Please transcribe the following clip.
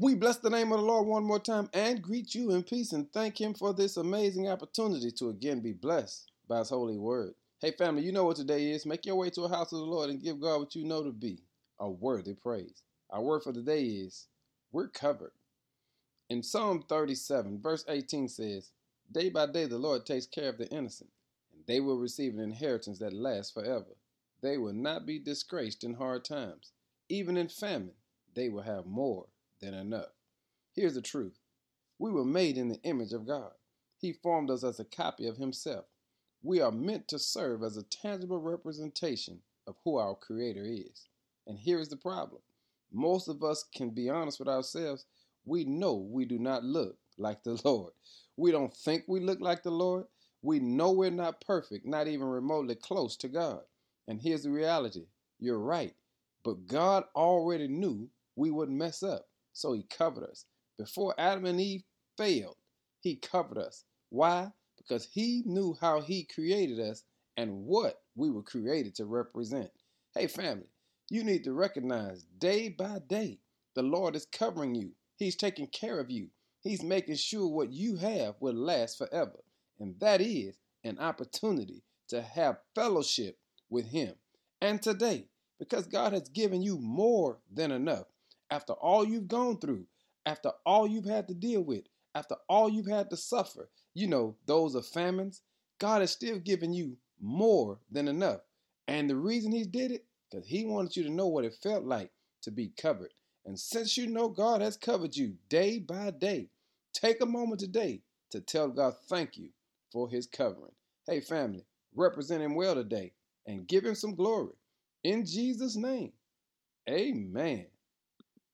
We bless the name of the Lord one more time and greet you in peace and thank Him for this amazing opportunity to again be blessed by His holy word. Hey, family, you know what today is. Make your way to a house of the Lord and give God what you know to be a worthy praise. Our word for the day is we're covered. In Psalm 37, verse 18 says, Day by day the Lord takes care of the innocent, and they will receive an inheritance that lasts forever. They will not be disgraced in hard times. Even in famine, they will have more than enough. Here's the truth we were made in the image of God, He formed us as a copy of Himself. We are meant to serve as a tangible representation of who our Creator is. And here's the problem most of us can be honest with ourselves. We know we do not look like the Lord. We don't think we look like the Lord. We know we're not perfect, not even remotely close to God. And here's the reality you're right. But God already knew we would mess up. So he covered us. Before Adam and Eve failed, he covered us. Why? Because he knew how he created us and what we were created to represent. Hey, family, you need to recognize day by day the Lord is covering you. He's taking care of you. He's making sure what you have will last forever. And that is an opportunity to have fellowship with Him. And today, because God has given you more than enough, after all you've gone through, after all you've had to deal with, after all you've had to suffer, you know, those are famines, God has still given you more than enough. And the reason He did it, because He wanted you to know what it felt like to be covered. And since you know God has covered you day by day, take a moment today to tell God thank you for His covering. Hey, family, represent Him well today and give Him some glory. In Jesus' name, amen.